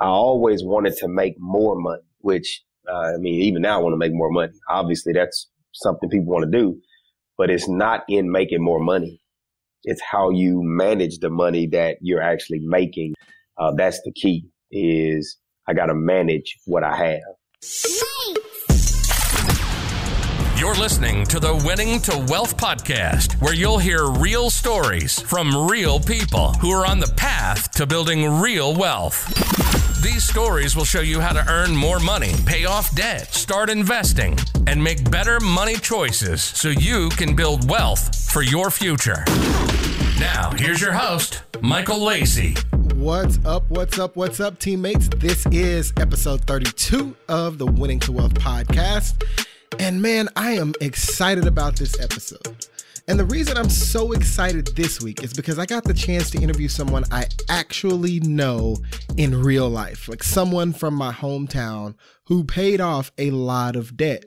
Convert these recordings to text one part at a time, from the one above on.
I always wanted to make more money, which uh, I mean, even now I want to make more money. Obviously, that's something people want to do, but it's not in making more money. It's how you manage the money that you're actually making. Uh, that's the key. Is I got to manage what I have. You're listening to the Winning to Wealth podcast, where you'll hear real stories from real people who are on the path to building real wealth. These stories will show you how to earn more money, pay off debt, start investing, and make better money choices so you can build wealth for your future. Now, here's your host, Michael Lacey. What's up? What's up? What's up, teammates? This is episode 32 of the Winning to Wealth podcast. And man, I am excited about this episode. And the reason I'm so excited this week is because I got the chance to interview someone I actually know in real life, like someone from my hometown who paid off a lot of debt.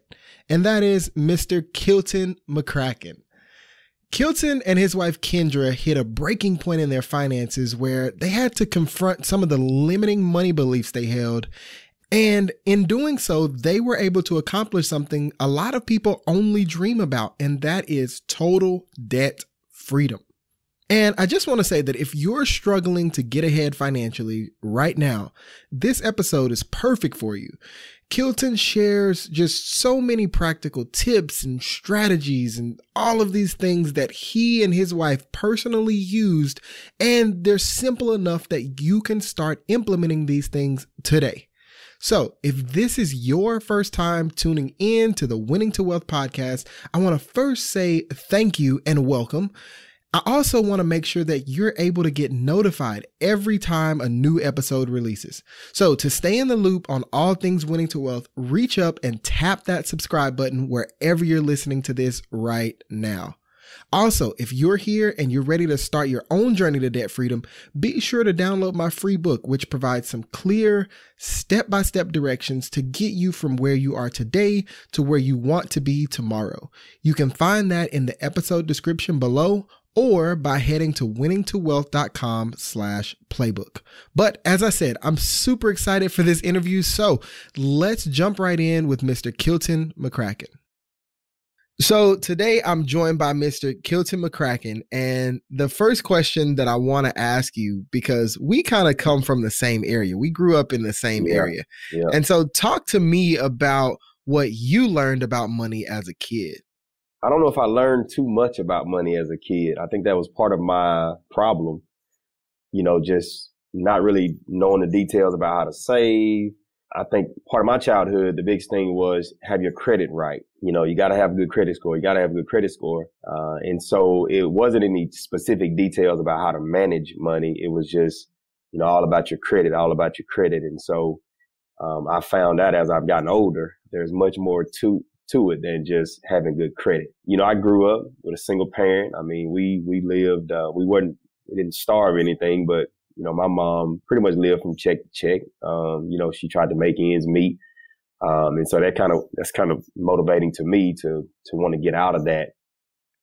And that is Mr. Kilton McCracken. Kilton and his wife Kendra hit a breaking point in their finances where they had to confront some of the limiting money beliefs they held and in doing so, they were able to accomplish something a lot of people only dream about, and that is total debt freedom. And I just want to say that if you're struggling to get ahead financially right now, this episode is perfect for you. Kilton shares just so many practical tips and strategies and all of these things that he and his wife personally used, and they're simple enough that you can start implementing these things today. So, if this is your first time tuning in to the Winning to Wealth podcast, I want to first say thank you and welcome. I also want to make sure that you're able to get notified every time a new episode releases. So, to stay in the loop on all things winning to wealth, reach up and tap that subscribe button wherever you're listening to this right now. Also, if you're here and you're ready to start your own journey to debt freedom, be sure to download my free book, which provides some clear, step by step directions to get you from where you are today to where you want to be tomorrow. You can find that in the episode description below or by heading to winningtowealth.com slash playbook. But as I said, I'm super excited for this interview. So let's jump right in with Mr. Kilton McCracken. So today I'm joined by Mr. Kilton McCracken. And the first question that I want to ask you, because we kind of come from the same area, we grew up in the same yeah, area. Yeah. And so talk to me about what you learned about money as a kid. I don't know if I learned too much about money as a kid. I think that was part of my problem, you know, just not really knowing the details about how to save, I think part of my childhood, the biggest thing was have your credit right. You know, you got to have a good credit score. You got to have a good credit score. Uh, and so it wasn't any specific details about how to manage money. It was just, you know, all about your credit, all about your credit. And so um, I found out as I've gotten older, there's much more to to it than just having good credit. You know, I grew up with a single parent. I mean, we we lived, uh, we weren't, we didn't starve anything, but you know, my mom pretty much lived from check to check. Um, you know, she tried to make ends meet. Um, and so that kind of, that's kind of motivating to me to, to want to get out of that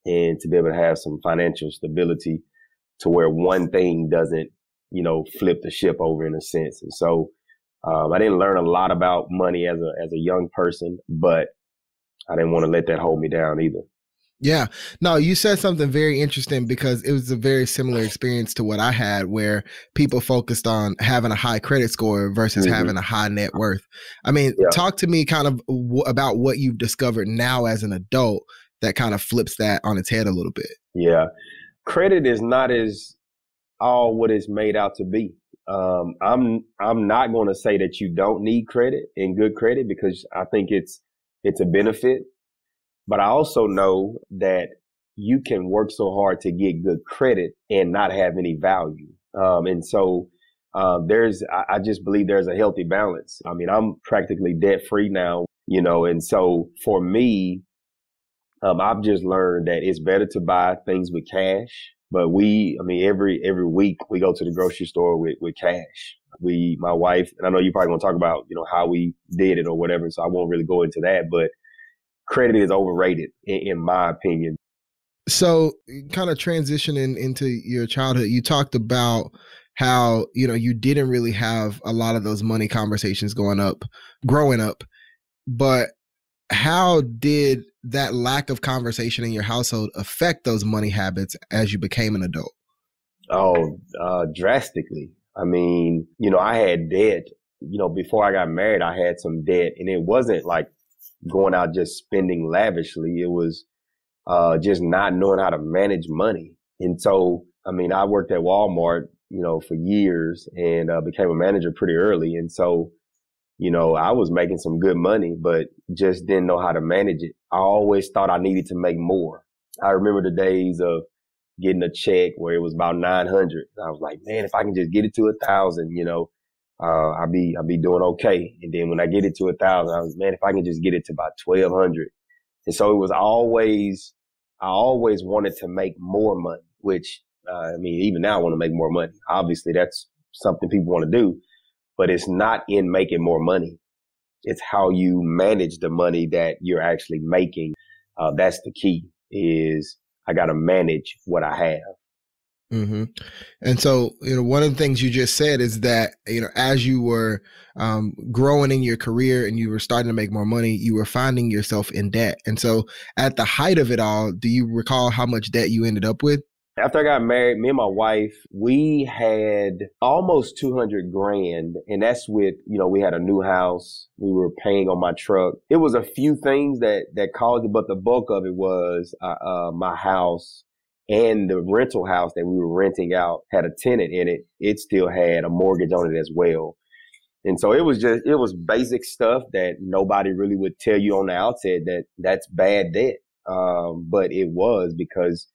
and to be able to have some financial stability to where one thing doesn't, you know, flip the ship over in a sense. And so, um, I didn't learn a lot about money as a, as a young person, but I didn't want to let that hold me down either. Yeah. No, you said something very interesting because it was a very similar experience to what I had where people focused on having a high credit score versus mm-hmm. having a high net worth. I mean, yeah. talk to me kind of w- about what you've discovered now as an adult that kind of flips that on its head a little bit. Yeah. Credit is not as all what it's made out to be. Um, I'm I'm not going to say that you don't need credit and good credit because I think it's it's a benefit but I also know that you can work so hard to get good credit and not have any value. Um, and so uh, there's, I, I just believe there's a healthy balance. I mean, I'm practically debt free now, you know, and so for me, um, I've just learned that it's better to buy things with cash. But we, I mean, every every week we go to the grocery store with with cash. We, my wife, and I know you're probably gonna talk about, you know, how we did it or whatever. So I won't really go into that, but credit is overrated in, in my opinion. So, kind of transitioning into your childhood, you talked about how, you know, you didn't really have a lot of those money conversations going up, growing up. But how did that lack of conversation in your household affect those money habits as you became an adult? Oh, uh, drastically. I mean, you know, I had debt. You know, before I got married, I had some debt, and it wasn't like going out just spending lavishly. It was uh, just not knowing how to manage money. And so, I mean, I worked at Walmart, you know, for years and uh, became a manager pretty early. And so, you know, I was making some good money, but just didn't know how to manage it. I always thought I needed to make more. I remember the days of getting a check where it was about 900. I was like, man, if I can just get it to a thousand, you know, uh, I'll be, I'll be doing okay. And then when I get it to a thousand, I was, man, if I can just get it to about 1200. And so it was always, I always wanted to make more money, which, uh, I mean, even now I want to make more money. Obviously that's something people want to do, but it's not in making more money. It's how you manage the money that you're actually making. Uh, that's the key is I got to manage what I have. Mm-hmm. And so, you know, one of the things you just said is that, you know, as you were um, growing in your career and you were starting to make more money, you were finding yourself in debt. And so, at the height of it all, do you recall how much debt you ended up with? After I got married, me and my wife, we had almost 200 grand. And that's with, you know, we had a new house. We were paying on my truck. It was a few things that, that caused it, but the bulk of it was, uh, uh, my house and the rental house that we were renting out had a tenant in it. It still had a mortgage on it as well. And so it was just, it was basic stuff that nobody really would tell you on the outset that that's bad debt. Um, but it was because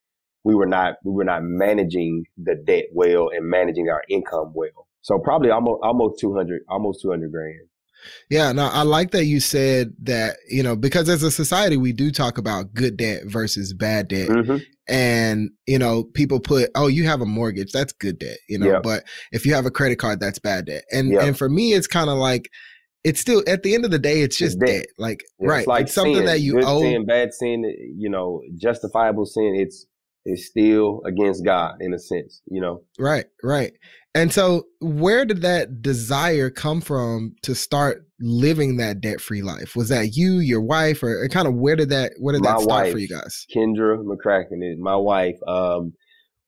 we were not we were not managing the debt well and managing our income well. So probably almost almost two hundred almost two hundred grand. Yeah, no, I like that you said that, you know, because as a society, we do talk about good debt versus bad debt. Mm-hmm. And, you know, people put, oh, you have a mortgage, that's good debt, you know, but if you have a credit card, that's bad debt. And, and for me, it's kind of like, it's still at the end of the day, it's just it's debt. debt. Like, yeah, right. It's like it's something sin. that you good owe. Sin, bad sin, you know, justifiable sin. It's, is still against God in a sense, you know? Right, right. And so where did that desire come from to start living that debt free life? Was that you, your wife, or kind of where did that where did my that start wife, for you guys? Kendra McCracken is my wife. Um,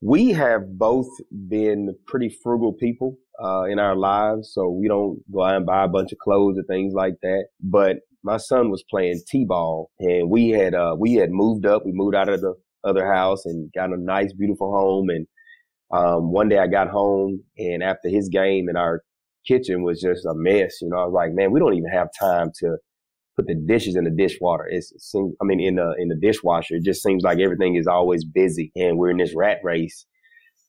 we have both been pretty frugal people uh, in our lives, so we don't go out and buy a bunch of clothes and things like that. But my son was playing t-ball, and we had uh, we had moved up. We moved out of the other house and got a nice, beautiful home. And um, one day I got home and after his game and our kitchen was just a mess, you know, I was like, man, we don't even have time to put the dishes in the dishwater. It's, it seems, I mean, in the, in the dishwasher, it just seems like everything is always busy and we're in this rat race.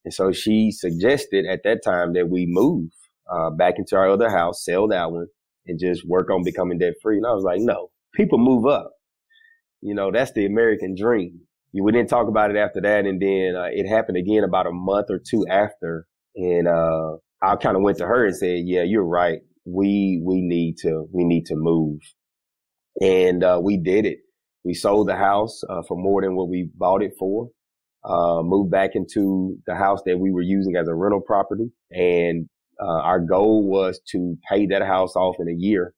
And so she suggested at that time that we move uh, back into our other house, sell that one and just work on becoming debt free. And I was like, no, people move up. You know, that's the American dream we didn't talk about it after that. And then uh, it happened again about a month or two after. And uh, I kind of went to her and said, yeah, you're right. We, we need to, we need to move. And uh, we did it. We sold the house uh, for more than what we bought it for. Uh, moved back into the house that we were using as a rental property. And uh, our goal was to pay that house off in a year.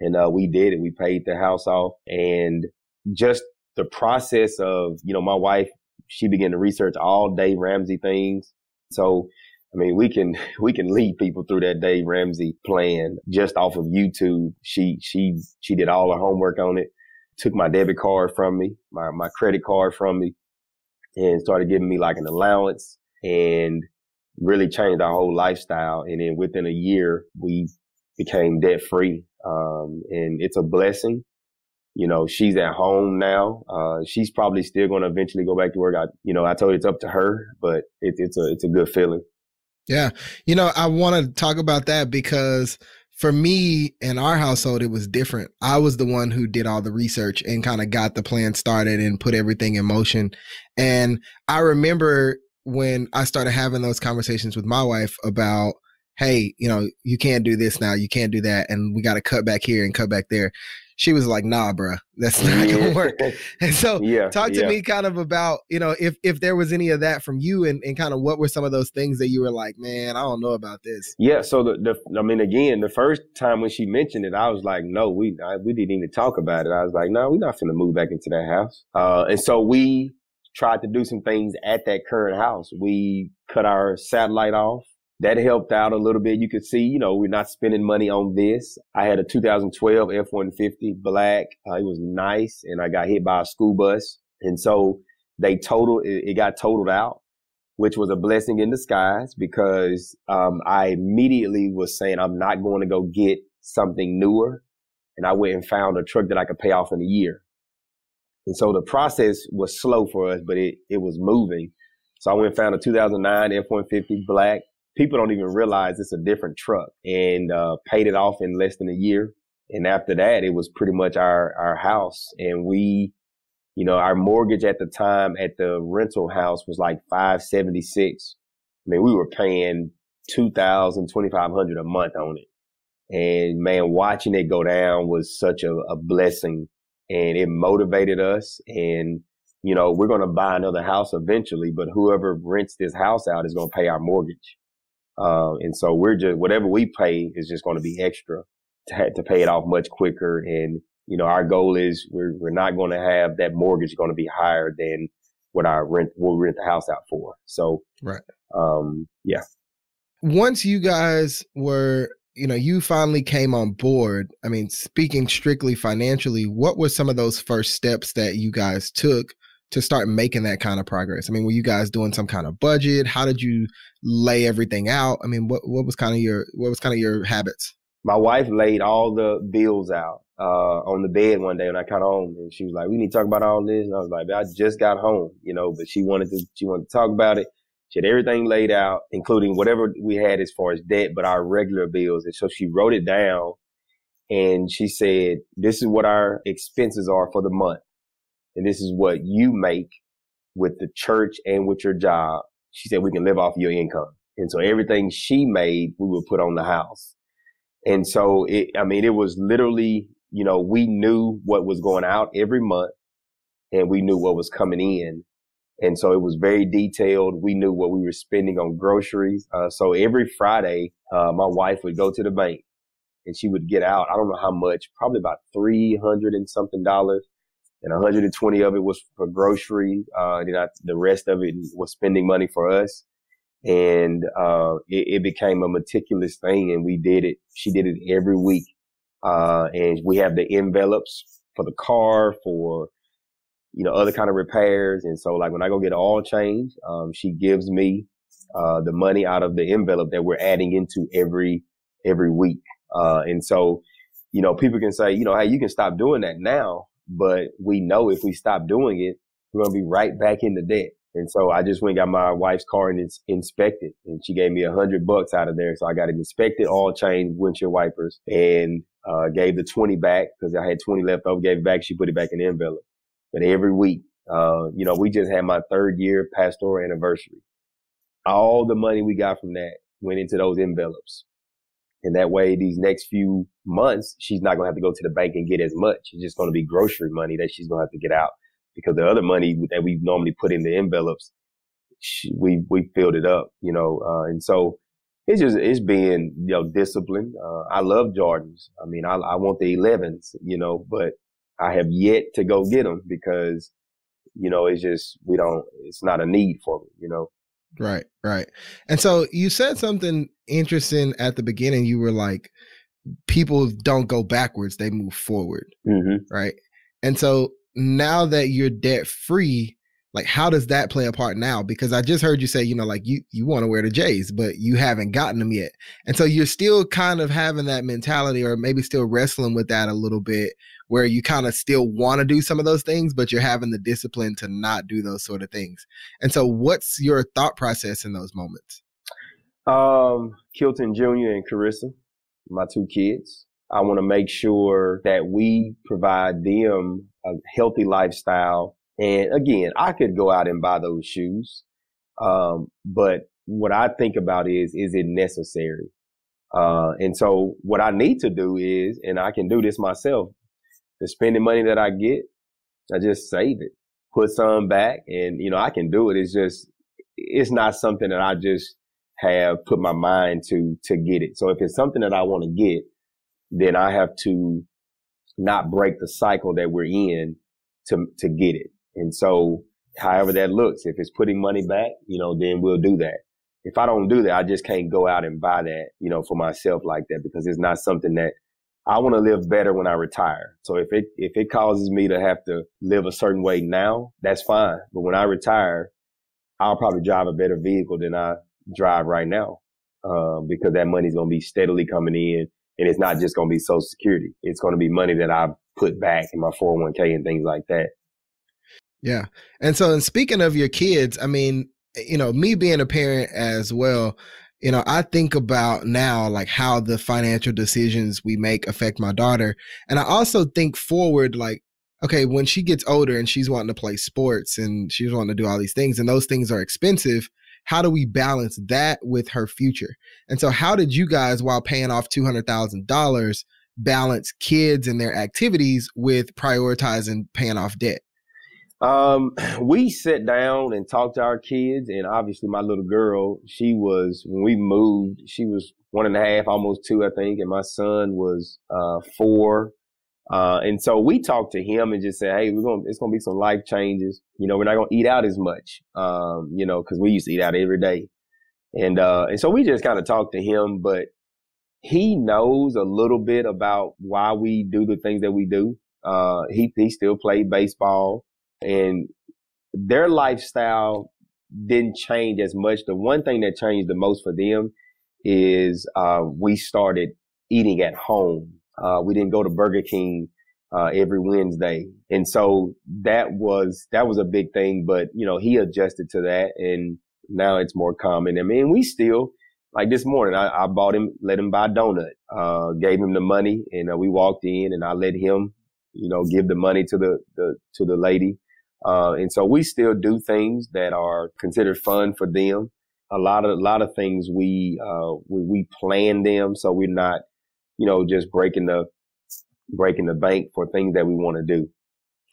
And we did it. We paid the house off and just the process of, you know, my wife, she began to research all Dave Ramsey things. So, I mean, we can, we can lead people through that Dave Ramsey plan just off of YouTube. She, she, she did all her homework on it, took my debit card from me, my, my credit card from me and started giving me like an allowance and really changed our whole lifestyle. And then within a year, we became debt free. Um, and it's a blessing you know, she's at home now. Uh, she's probably still going to eventually go back to work. I, you know, I told you it's up to her, but it, it's a, it's a good feeling. Yeah. You know, I want to talk about that because for me in our household, it was different. I was the one who did all the research and kind of got the plan started and put everything in motion. And I remember when I started having those conversations with my wife about hey, you know, you can't do this now, you can't do that, and we got to cut back here and cut back there. She was like, nah, bro, that's not gonna work. And so yeah. talk to yeah. me kind of about, you know, if if there was any of that from you and, and kind of what were some of those things that you were like, man, I don't know about this. Yeah, so the, the I mean, again, the first time when she mentioned it, I was like, no, we I, we didn't even talk about it. I was like, no, we're not to move back into that house. Uh, and so we tried to do some things at that current house. We cut our satellite off. That helped out a little bit. You could see, you know, we're not spending money on this. I had a 2012 F-150 black. Uh, it was nice, and I got hit by a school bus, and so they totaled. It, it got totaled out which was a blessing in disguise because um, I immediately was saying I'm not going to go get something newer, and I went and found a truck that I could pay off in a year. And so the process was slow for us, but it it was moving. So I went and found a 2009 F150 black. People don't even realize it's a different truck, and uh, paid it off in less than a year. And after that, it was pretty much our our house, and we you know, our mortgage at the time at the rental house was like 576. I mean, we were paying 2000, 2500 a month on it. And man, watching it go down was such a, a blessing and it motivated us. And, you know, we're going to buy another house eventually, but whoever rents this house out is going to pay our mortgage. Uh, and so we're just, whatever we pay is just going to be extra to, to pay it off much quicker. And, you know, our goal is we're, we're not going to have that mortgage going to be higher than what our rent, we'll rent the house out for. So, Right. um, yeah. Once you guys were, you know, you finally came on board. I mean, speaking strictly financially, what were some of those first steps that you guys took to start making that kind of progress? I mean, were you guys doing some kind of budget? How did you lay everything out? I mean, what what was kind of your what was kind of your habits? my wife laid all the bills out uh, on the bed one day when I got home, and she was like, "We need to talk about all this." And I was like, "I just got home, you know," but she wanted to she wanted to talk about it. She had everything laid out, including whatever we had as far as debt, but our regular bills. And so she wrote it down, and she said, "This is what our expenses are for the month, and this is what you make with the church and with your job." She said, "We can live off your income." And so everything she made, we would put on the house. And so it, I mean, it was literally, you know, we knew what was going out every month and we knew what was coming in. And so it was very detailed. We knew what we were spending on groceries. Uh, so every Friday, uh, my wife would go to the bank and she would get out. I don't know how much, probably about 300 and something dollars. And 120 of it was for grocery. Uh, then I, the rest of it was spending money for us. And uh, it, it, became a meticulous thing and we did it she did it every week. Uh, and we have the envelopes for the car for you know other kind of repairs. And so like when i go get oil change um, she gives me uh, the money out of the envelope that we're adding into every every week. Uh, and so you know people can say you know hey you can stop doing that now but we know if we stop doing it we're going to be right back into debt and so I just went got my wife's car and it's inspected. And she gave me a hundred bucks out of there. So I got it inspected, all changed, windshield wipers, and uh, gave the 20 back because I had 20 left over, gave it back. She put it back in the envelope. But every week, uh, you know, we just had my third year pastoral anniversary. All the money we got from that went into those envelopes. And that way, these next few months, she's not going to have to go to the bank and get as much. It's just going to be grocery money that she's going to have to get out because the other money that we normally put in the envelopes, we we filled it up, you know, uh, and so it's just it's being you know disciplined. Uh, I love Jordans. I mean, I, I want the 11s, you know, but I have yet to go get them because you know it's just we don't. It's not a need for me, you know. Right, right. And so you said something interesting at the beginning. You were like, people don't go backwards; they move forward. Mm-hmm. Right. And so now that you're debt free, like how does that play a part now? Because I just heard you say, you know, like you you want to wear the J's, but you haven't gotten them yet. And so you're still kind of having that mentality or maybe still wrestling with that a little bit where you kind of still want to do some of those things, but you're having the discipline to not do those sort of things. And so what's your thought process in those moments? Um, Kilton Jr. and Carissa, my two kids. I want to make sure that we provide them a healthy lifestyle. And again, I could go out and buy those shoes. Um, but what I think about is, is it necessary? Uh, and so what I need to do is, and I can do this myself, the spending money that I get, I just save it, put some back and, you know, I can do it. It's just, it's not something that I just have put my mind to, to get it. So if it's something that I want to get, then I have to not break the cycle that we're in to, to get it. And so however that looks, if it's putting money back, you know, then we'll do that if I don't do that, I just can't go out and buy that, you know, for myself like that because it's not something that I want to live better when I retire. So if it if it causes me to have to live a certain way now, that's fine. But when I retire, I'll probably drive a better vehicle than I drive right now, uh, because that money's gonna be steadily coming in, and it's not just gonna be Social Security. It's gonna be money that I've put back in my 401k and things like that. Yeah, and so and speaking of your kids, I mean, you know, me being a parent as well, you know, I think about now like how the financial decisions we make affect my daughter. And I also think forward like, okay, when she gets older and she's wanting to play sports and she's wanting to do all these things and those things are expensive, how do we balance that with her future? And so how did you guys while paying off $200,000 balance kids and their activities with prioritizing paying off debt? Um, we sat down and talked to our kids, and obviously my little girl, she was when we moved, she was one and a half, almost two, I think, and my son was uh, four. Uh, and so we talked to him and just said, "Hey, we're gonna it's gonna be some life changes. You know, we're not gonna eat out as much. Um, you know, because we used to eat out every day, and uh, and so we just kind of talked to him, but he knows a little bit about why we do the things that we do. Uh, he he still played baseball and their lifestyle didn't change as much. The one thing that changed the most for them is uh, we started eating at home. Uh, we didn't go to Burger King uh, every Wednesday, and so that was that was a big thing. But you know, he adjusted to that, and now it's more common. I mean, we still like this morning. I, I bought him, let him buy a donut, uh, gave him the money, and uh, we walked in, and I let him, you know, give the money to the, the to the lady uh, and so we still do things that are considered fun for them. A lot of a lot of things we uh, we, we plan them so we're not, you know, just breaking the breaking the bank for things that we want to do.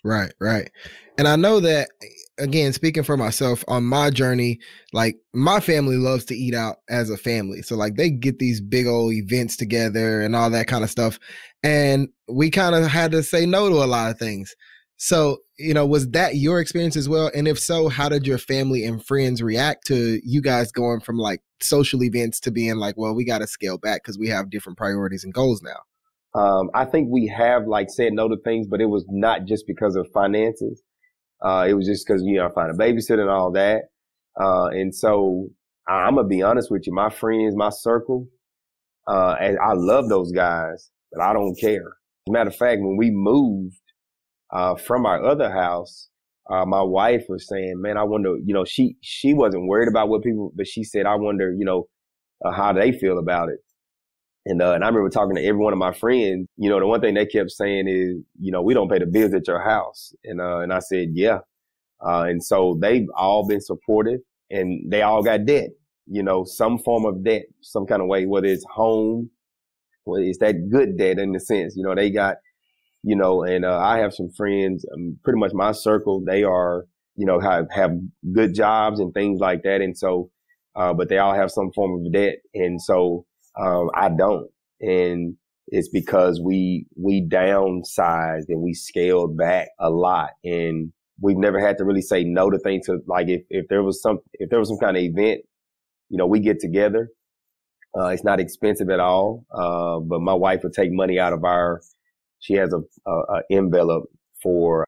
Right, right. And I know that again, speaking for myself on my journey, like my family loves to eat out as a family. So like they get these big old events together and all that kind of stuff. And we kind of had to say no to a lot of things. So, you know, was that your experience as well? And if so, how did your family and friends react to you guys going from like social events to being like, well, we got to scale back because we have different priorities and goals now? Um, I think we have like said no to things, but it was not just because of finances. Uh, it was just because, you know, I find a babysitter and all that. Uh, and so I'm going to be honest with you. My friends, my circle, uh, and I love those guys, but I don't care. Matter of fact, when we moved, uh, from our other house, uh, my wife was saying, man, I wonder, you know, she, she wasn't worried about what people, but she said, I wonder, you know, uh, how they feel about it. And, uh, and I remember talking to every one of my friends, you know, the one thing they kept saying is, you know, we don't pay the bills at your house. And, uh, and I said, yeah. Uh, and so they've all been supportive and they all got debt, you know, some form of debt, some kind of way, whether it's home, whether it's that good debt in the sense, you know, they got, you know, and uh, I have some friends, um, pretty much my circle, they are, you know, have, have good jobs and things like that. And so, uh, but they all have some form of debt. And so, um, I don't. And it's because we, we downsized and we scaled back a lot. And we've never had to really say no to things. To, like if, if there was some, if there was some kind of event, you know, we get together. Uh, it's not expensive at all. Uh, but my wife would take money out of our, she has a, a, a envelope for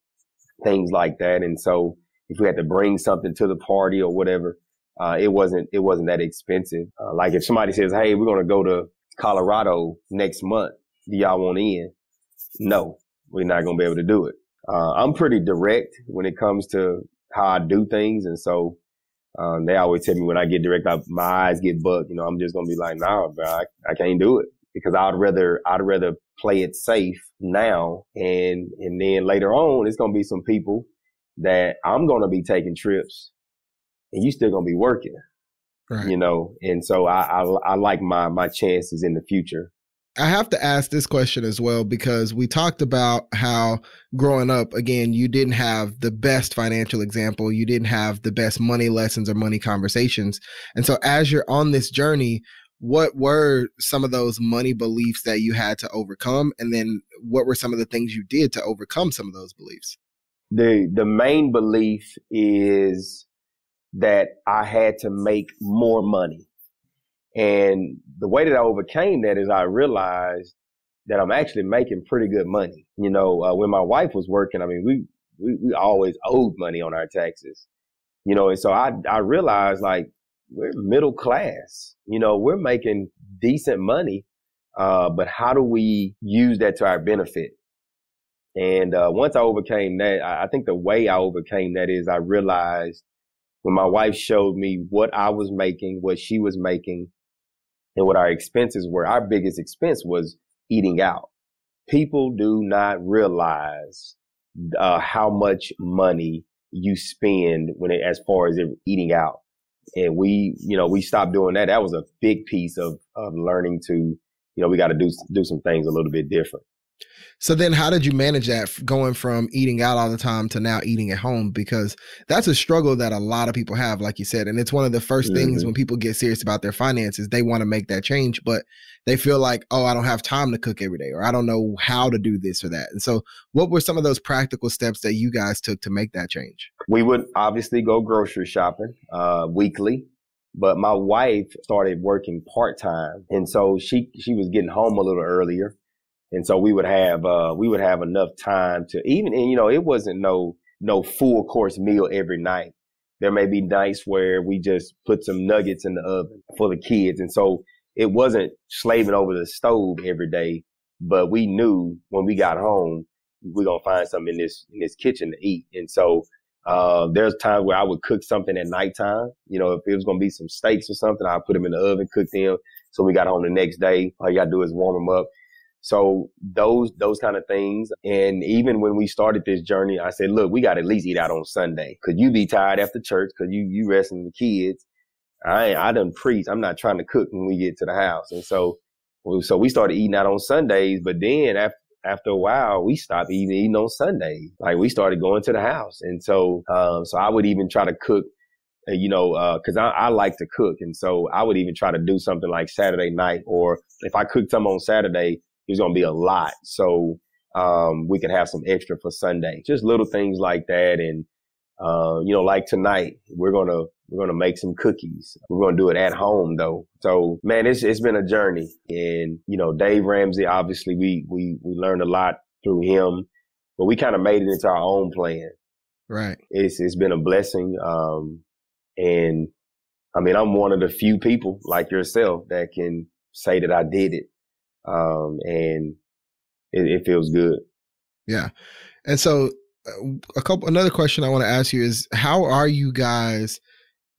things like that. And so if we had to bring something to the party or whatever, uh, it wasn't it wasn't that expensive. Uh, like if somebody says, "Hey, we're gonna go to Colorado next month. Do y'all want in?" No, we're not gonna be able to do it. Uh, I'm pretty direct when it comes to how I do things, and so um, they always tell me when I get direct, I, my eyes get bugged. You know, I'm just gonna be like, "Nah, bro, I, I can't do it." because I'd rather I'd rather play it safe now and and then later on it's gonna be some people that I'm gonna be taking trips and you still gonna be working. right. you know, and so I, I, I like my, my chances in the future. I have to ask this question as well because we talked about how growing up, again, you didn't have the best financial example. You didn't have the best money lessons or money conversations. And so as you're on this journey, what were some of those money beliefs that you had to overcome? And then what were some of the things you did to overcome some of those beliefs? The, the main belief is that I had to make more money. And the way that I overcame that is I realized that I'm actually making pretty good money. You know, uh, when my wife was working, I mean, we, we, we always owed money on our taxes, you know, and so I, I realized like we're middle class, you know, we're making decent money. Uh, but how do we use that to our benefit? And, uh, once I overcame that, I, think the way I overcame that is I realized when my wife showed me what I was making, what she was making, and what our expenses were. Our biggest expense was eating out. People do not realize uh, how much money you spend when it, as far as eating out. And we, you know, we stopped doing that. That was a big piece of, of learning to, you know, we got to do, do some things a little bit different. So then how did you manage that going from eating out all the time to now eating at home? Because that's a struggle that a lot of people have, like you said. And it's one of the 1st mm-hmm. things when people get serious about their finances, they want to make that change, but they feel like, oh, I don't have time to cook every day, or I don't know how to do this or that. And so what were some of those practical steps that you guys took to make that change? We would obviously go grocery shopping uh, weekly but my wife started working part time and so she she was getting home a little earlier and so we would have, uh, we would have enough time to even, and you know, it wasn't no, no full course meal every night. There may be nights where we just put some nuggets in the oven for the kids. And so it wasn't slaving over the stove every day, but we knew when we got home, we're to find something in this, in this kitchen to eat. And so, uh, there's times where I would cook something at nighttime. You know, if it was going to be some steaks or something, I'd put them in the oven, cook them. So we got home the next day. All you got to do is warm them up. So those those kind of things. And even when we started this journey, I said, look, we got to at least eat out on Sunday. Could you be tired after church? Cause you you resting the kids. I I done preach. I'm not trying to cook when we get to the house. And so so we started eating out on Sundays. But then after after a while, we stopped eating, eating on Sundays. Like we started going to the house. And so, um, so I would even try to cook, uh, you know, uh, cause I, I, like to cook. And so I would even try to do something like Saturday night, or if I cooked some on Saturday, there's going to be a lot. So, um, we could have some extra for Sunday, just little things like that. And, uh, you know, like tonight, we're going to, we're going to make some cookies. We're going to do it at home though. So man, it's, it's been a journey and, you know, Dave Ramsey, obviously we, we, we learned a lot through him, but we kind of made it into our own plan. Right. It's, it's been a blessing. Um, and I mean, I'm one of the few people like yourself that can say that I did it um, and it, it feels good. Yeah, and so uh, a couple another question I want to ask you is how are you guys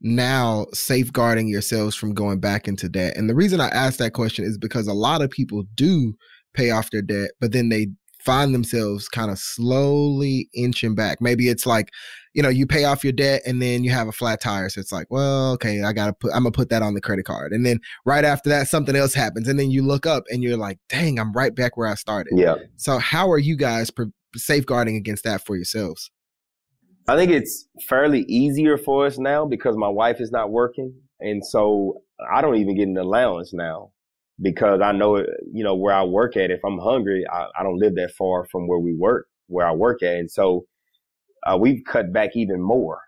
now safeguarding yourselves from going back into debt? And the reason I ask that question is because a lot of people do pay off their debt, but then they find themselves kind of slowly inching back. Maybe it's like, you know, you pay off your debt and then you have a flat tire. So it's like, well, okay, I gotta put, I'm gonna put that on the credit card. And then right after that, something else happens. And then you look up and you're like, dang, I'm right back where I started. Yeah. So how are you guys pre- safeguarding against that for yourselves? I think it's fairly easier for us now because my wife is not working. And so I don't even get an allowance now because I know, you know, where I work at, if I'm hungry, I, I don't live that far from where we work, where I work at. And so, uh, we've cut back even more,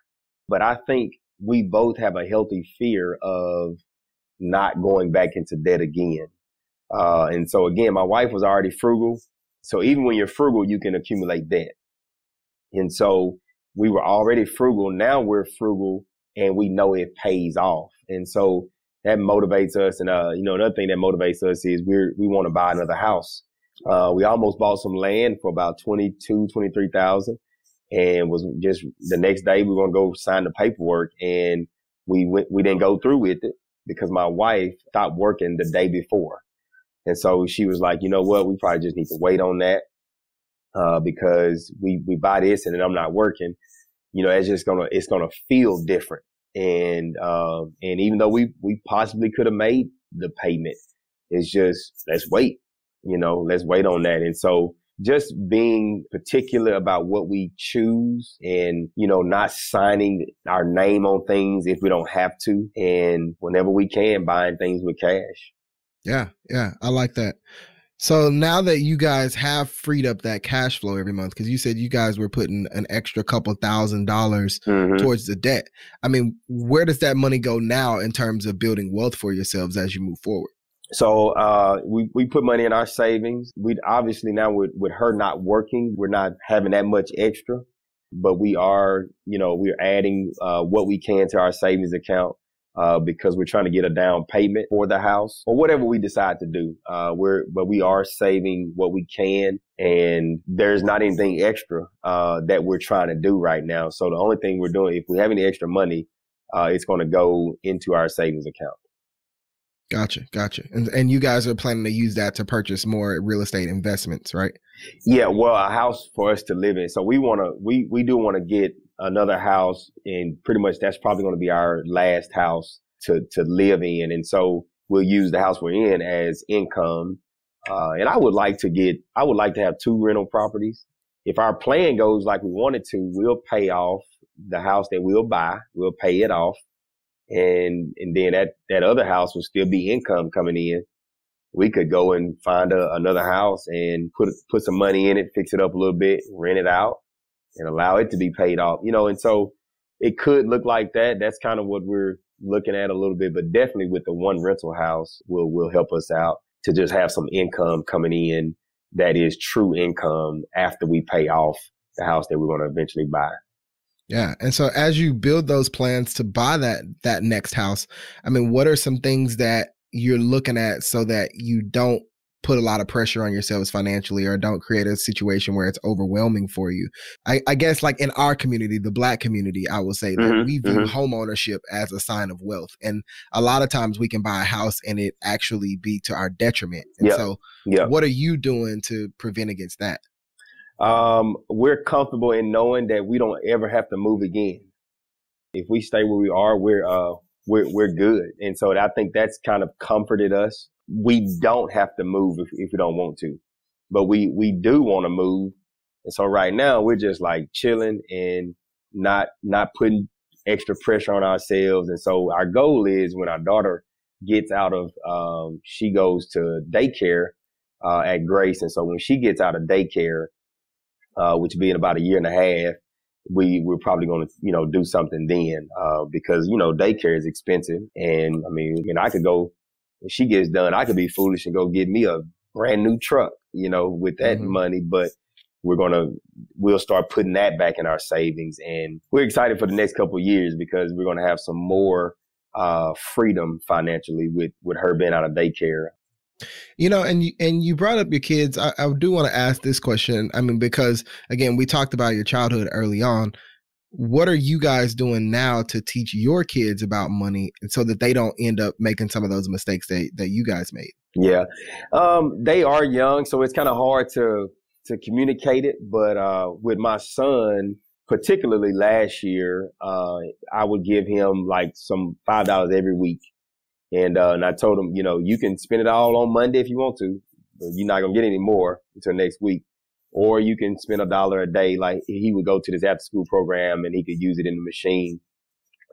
but I think we both have a healthy fear of not going back into debt again. Uh, and so again, my wife was already frugal. So even when you're frugal, you can accumulate debt. And so we were already frugal. Now we're frugal and we know it pays off. And so that motivates us. And, uh, you know, another thing that motivates us is we're, we want to buy another house. Uh, we almost bought some land for about 22, 23,000 and was just the next day we were going to go sign the paperwork and we went, we didn't go through with it because my wife stopped working the day before. And so she was like, you know what? We probably just need to wait on that. Uh, because we, we buy this and then I'm not working, you know, it's just gonna, it's gonna feel different And, um, and even though we, we possibly could have made the payment, it's just, let's wait, you know, let's wait on that. And so just being particular about what we choose and, you know, not signing our name on things if we don't have to. And whenever we can, buying things with cash. Yeah. Yeah. I like that. So now that you guys have freed up that cash flow every month, because you said you guys were putting an extra couple thousand dollars mm-hmm. towards the debt. I mean, where does that money go now in terms of building wealth for yourselves as you move forward? So uh, we we put money in our savings. We obviously now with with her not working, we're not having that much extra, but we are, you know, we're adding uh, what we can to our savings account uh, because we're trying to get a down payment for the house or whatever we decide to do. Uh, we're, but we are saving what we can and there's not anything extra, uh, that we're trying to do right now. So the only thing we're doing, if we have any extra money, uh, it's going to go into our savings account. Gotcha, gotcha. And and you guys are planning to use that to purchase more real estate investments, right? Yeah, well, a house for us to live in. So we want to we we do want to get another house and pretty much that's probably going to be our last house to, to live in. And so we'll use the house we're in as income. Uh, and I would like to get, I would like to have two rental properties. If our plan goes like we wanted to, we'll pay off the house that we'll buy. We'll pay it off. And, and then that, that other house will still be income coming in. We could go and find a, another house and put, put some money in it, fix it up a little bit, rent it out and allow it to be paid off, you know, and so it could look like that. That's kind of what we're looking at a little bit, but definitely with the one rental house will, will help us out to just have some income coming in that is true income after we pay off the house that we're going to eventually buy. Yeah. And so as you build those plans to buy that that next house, I mean, what are some things that you're looking at so that you don't put a lot of pressure on yourselves financially or don't create a situation where it's overwhelming for you. I, I guess like in our community, the black community, I will say that mm-hmm, we view mm-hmm. home ownership as a sign of wealth. And a lot of times we can buy a house and it actually be to our detriment. And yep. so yep. what are you doing to prevent against that? Um, we're comfortable in knowing that we don't ever have to move again. If we stay where we are, we're uh we're we're good. And so I think that's kind of comforted us we don't have to move if, if we don't want to, but we, we do want to move. And so right now we're just like chilling and not, not putting extra pressure on ourselves. And so our goal is when our daughter gets out of, um, she goes to daycare, uh, at Grace. And so when she gets out of daycare, uh, which will be in about a year and a half, we we're probably going to you know do something then uh, because you know daycare is expensive and I mean I mean I could go when she gets done, I could be foolish and go get me a brand new truck, you know, with that mm-hmm. money. But we're gonna we'll start putting that back in our savings, and we're excited for the next couple years because we're gonna have some more uh, freedom financially with with her being out of daycare. You know, and you, and you brought up your kids. I, I do want to ask this question. I mean, because again, we talked about your childhood early on what are you guys doing now to teach your kids about money so that they don't end up making some of those mistakes that, that you guys made? Yeah. Um, they are young so it's kind of hard to to communicate it but uh, with my son particularly last year uh, i would give him like some five dollars every week. And uh, and i told him you know you can spend it all on monday if you want to but you're not gonna get any more until next week or you can spend a dollar a day. Like he would go to this after school program and he could use it in the machine.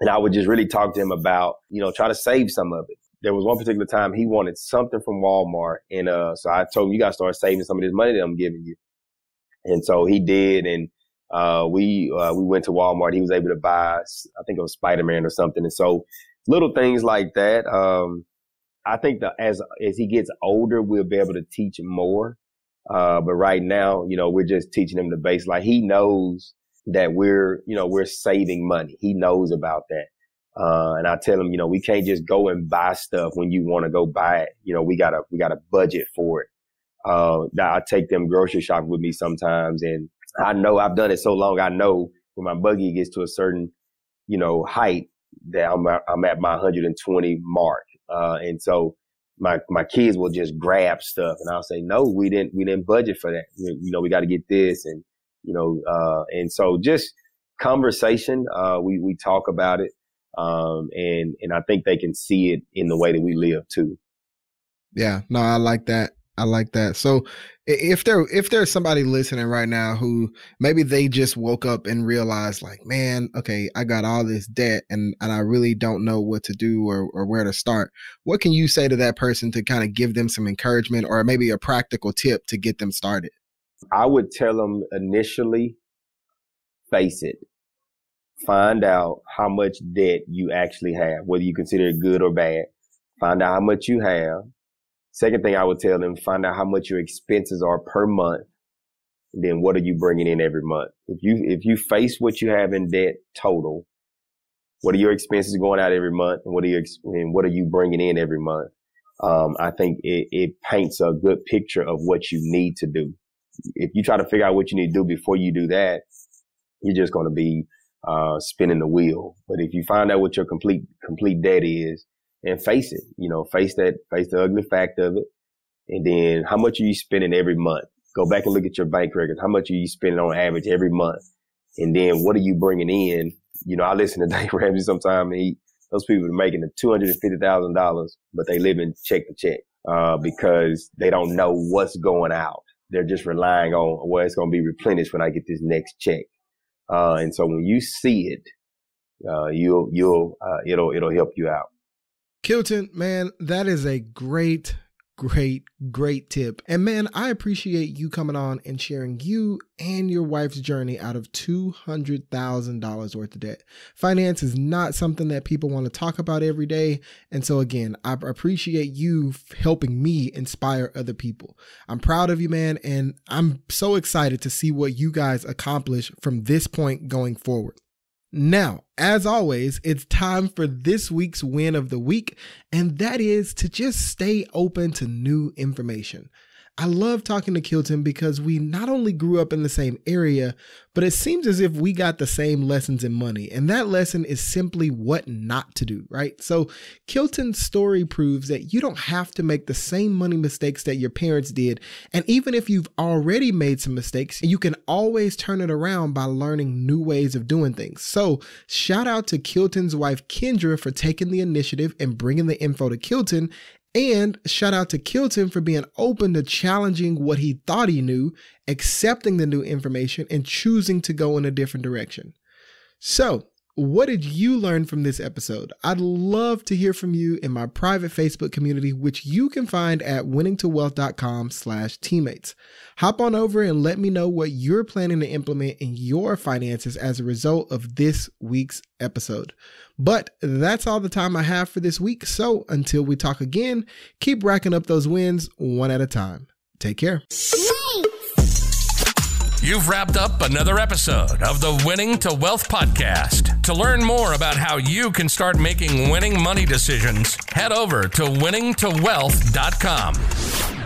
And I would just really talk to him about, you know, try to save some of it. There was one particular time he wanted something from Walmart. And, uh, so I told him, you got to start saving some of this money that I'm giving you. And so he did. And, uh, we, uh, we went to Walmart. He was able to buy, I think it was Spider-Man or something. And so little things like that. Um, I think as, as he gets older, we'll be able to teach more. Uh, but right now, you know, we're just teaching him the base. Like he knows that we're, you know, we're saving money. He knows about that. Uh, and I tell him, you know, we can't just go and buy stuff when you want to go buy it. You know, we gotta, we gotta budget for it. Uh, I take them grocery shopping with me sometimes and I know I've done it so long. I know when my buggy gets to a certain, you know, height that I'm, I'm at my 120 mark. Uh, and so my my kids will just grab stuff, and I'll say, no, we didn't we didn't budget for that. We, you know, we got to get this, and you know, uh, and so just conversation. Uh, we we talk about it. Um, and, and I think they can see it in the way that we live too. Yeah, no, I like that. I like that. So if there if there's somebody listening right now who maybe they just woke up and realized like, man, okay, I got all this debt and, and I really don't know what to do or, or where to start. What can you say to that person to kind of give them some encouragement or maybe a practical tip to get them started? I would tell them initially, face it. Find out how much debt you actually have, whether you consider it good or bad. Find out how much you have. Second thing I would tell them, find out how much your expenses are per month. And then what are you bringing in every month? If you, if you face what you have in debt total, what are your expenses going out every month? And what are you, and what are you bringing in every month? Um, I think it, it paints a good picture of what you need to do if you try to figure out what you need to do before you do that, you're just going to be uh, spinning the wheel. But if you find out what your complete complete debt is and face it, you know, face that, face the ugly fact of it, and then how much are you spending every month? Go back and look at your bank records. How much are you spending on average every month? And then what are you bringing in? You know, I listen to Dave Ramsey sometimes. And he those people are making the two hundred and fifty thousand dollars, but they live in check to check uh, because they don't know what's going out they're just relying on well, it's going to be replenished when I get this next check. Uh, and so when you see it, uh, you'll you'll uh, it'll it'll help you out. Kilton, man, that is a great great, great tip. And man, I appreciate you coming on and sharing you and your wife's journey out of $200,000 worth of debt. Finance is not something that people want to talk about every day. And so, again, I appreciate you helping me inspire other people. I'm proud of you, man. And I'm so excited to see what you guys accomplish from this point going forward. Now, as always, it's time for this week's win of the week, and that is to just stay open to new information. I love talking to Kilton because we not only grew up in the same area, but it seems as if we got the same lessons in money. And that lesson is simply what not to do, right? So Kilton's story proves that you don't have to make the same money mistakes that your parents did. And even if you've already made some mistakes, you can always turn it around by learning new ways of doing things. So shout out to Kilton's wife, Kendra, for taking the initiative and bringing the info to Kilton and shout out to Kilton for being open to challenging what he thought he knew, accepting the new information, and choosing to go in a different direction. So, what did you learn from this episode? I'd love to hear from you in my private Facebook community, which you can find at winningtowealth.com slash teammates. Hop on over and let me know what you're planning to implement in your finances as a result of this week's episode. But that's all the time I have for this week. So until we talk again, keep racking up those wins one at a time. Take care. You've wrapped up another episode of the Winning to Wealth podcast. To learn more about how you can start making winning money decisions, head over to winningtowealth.com.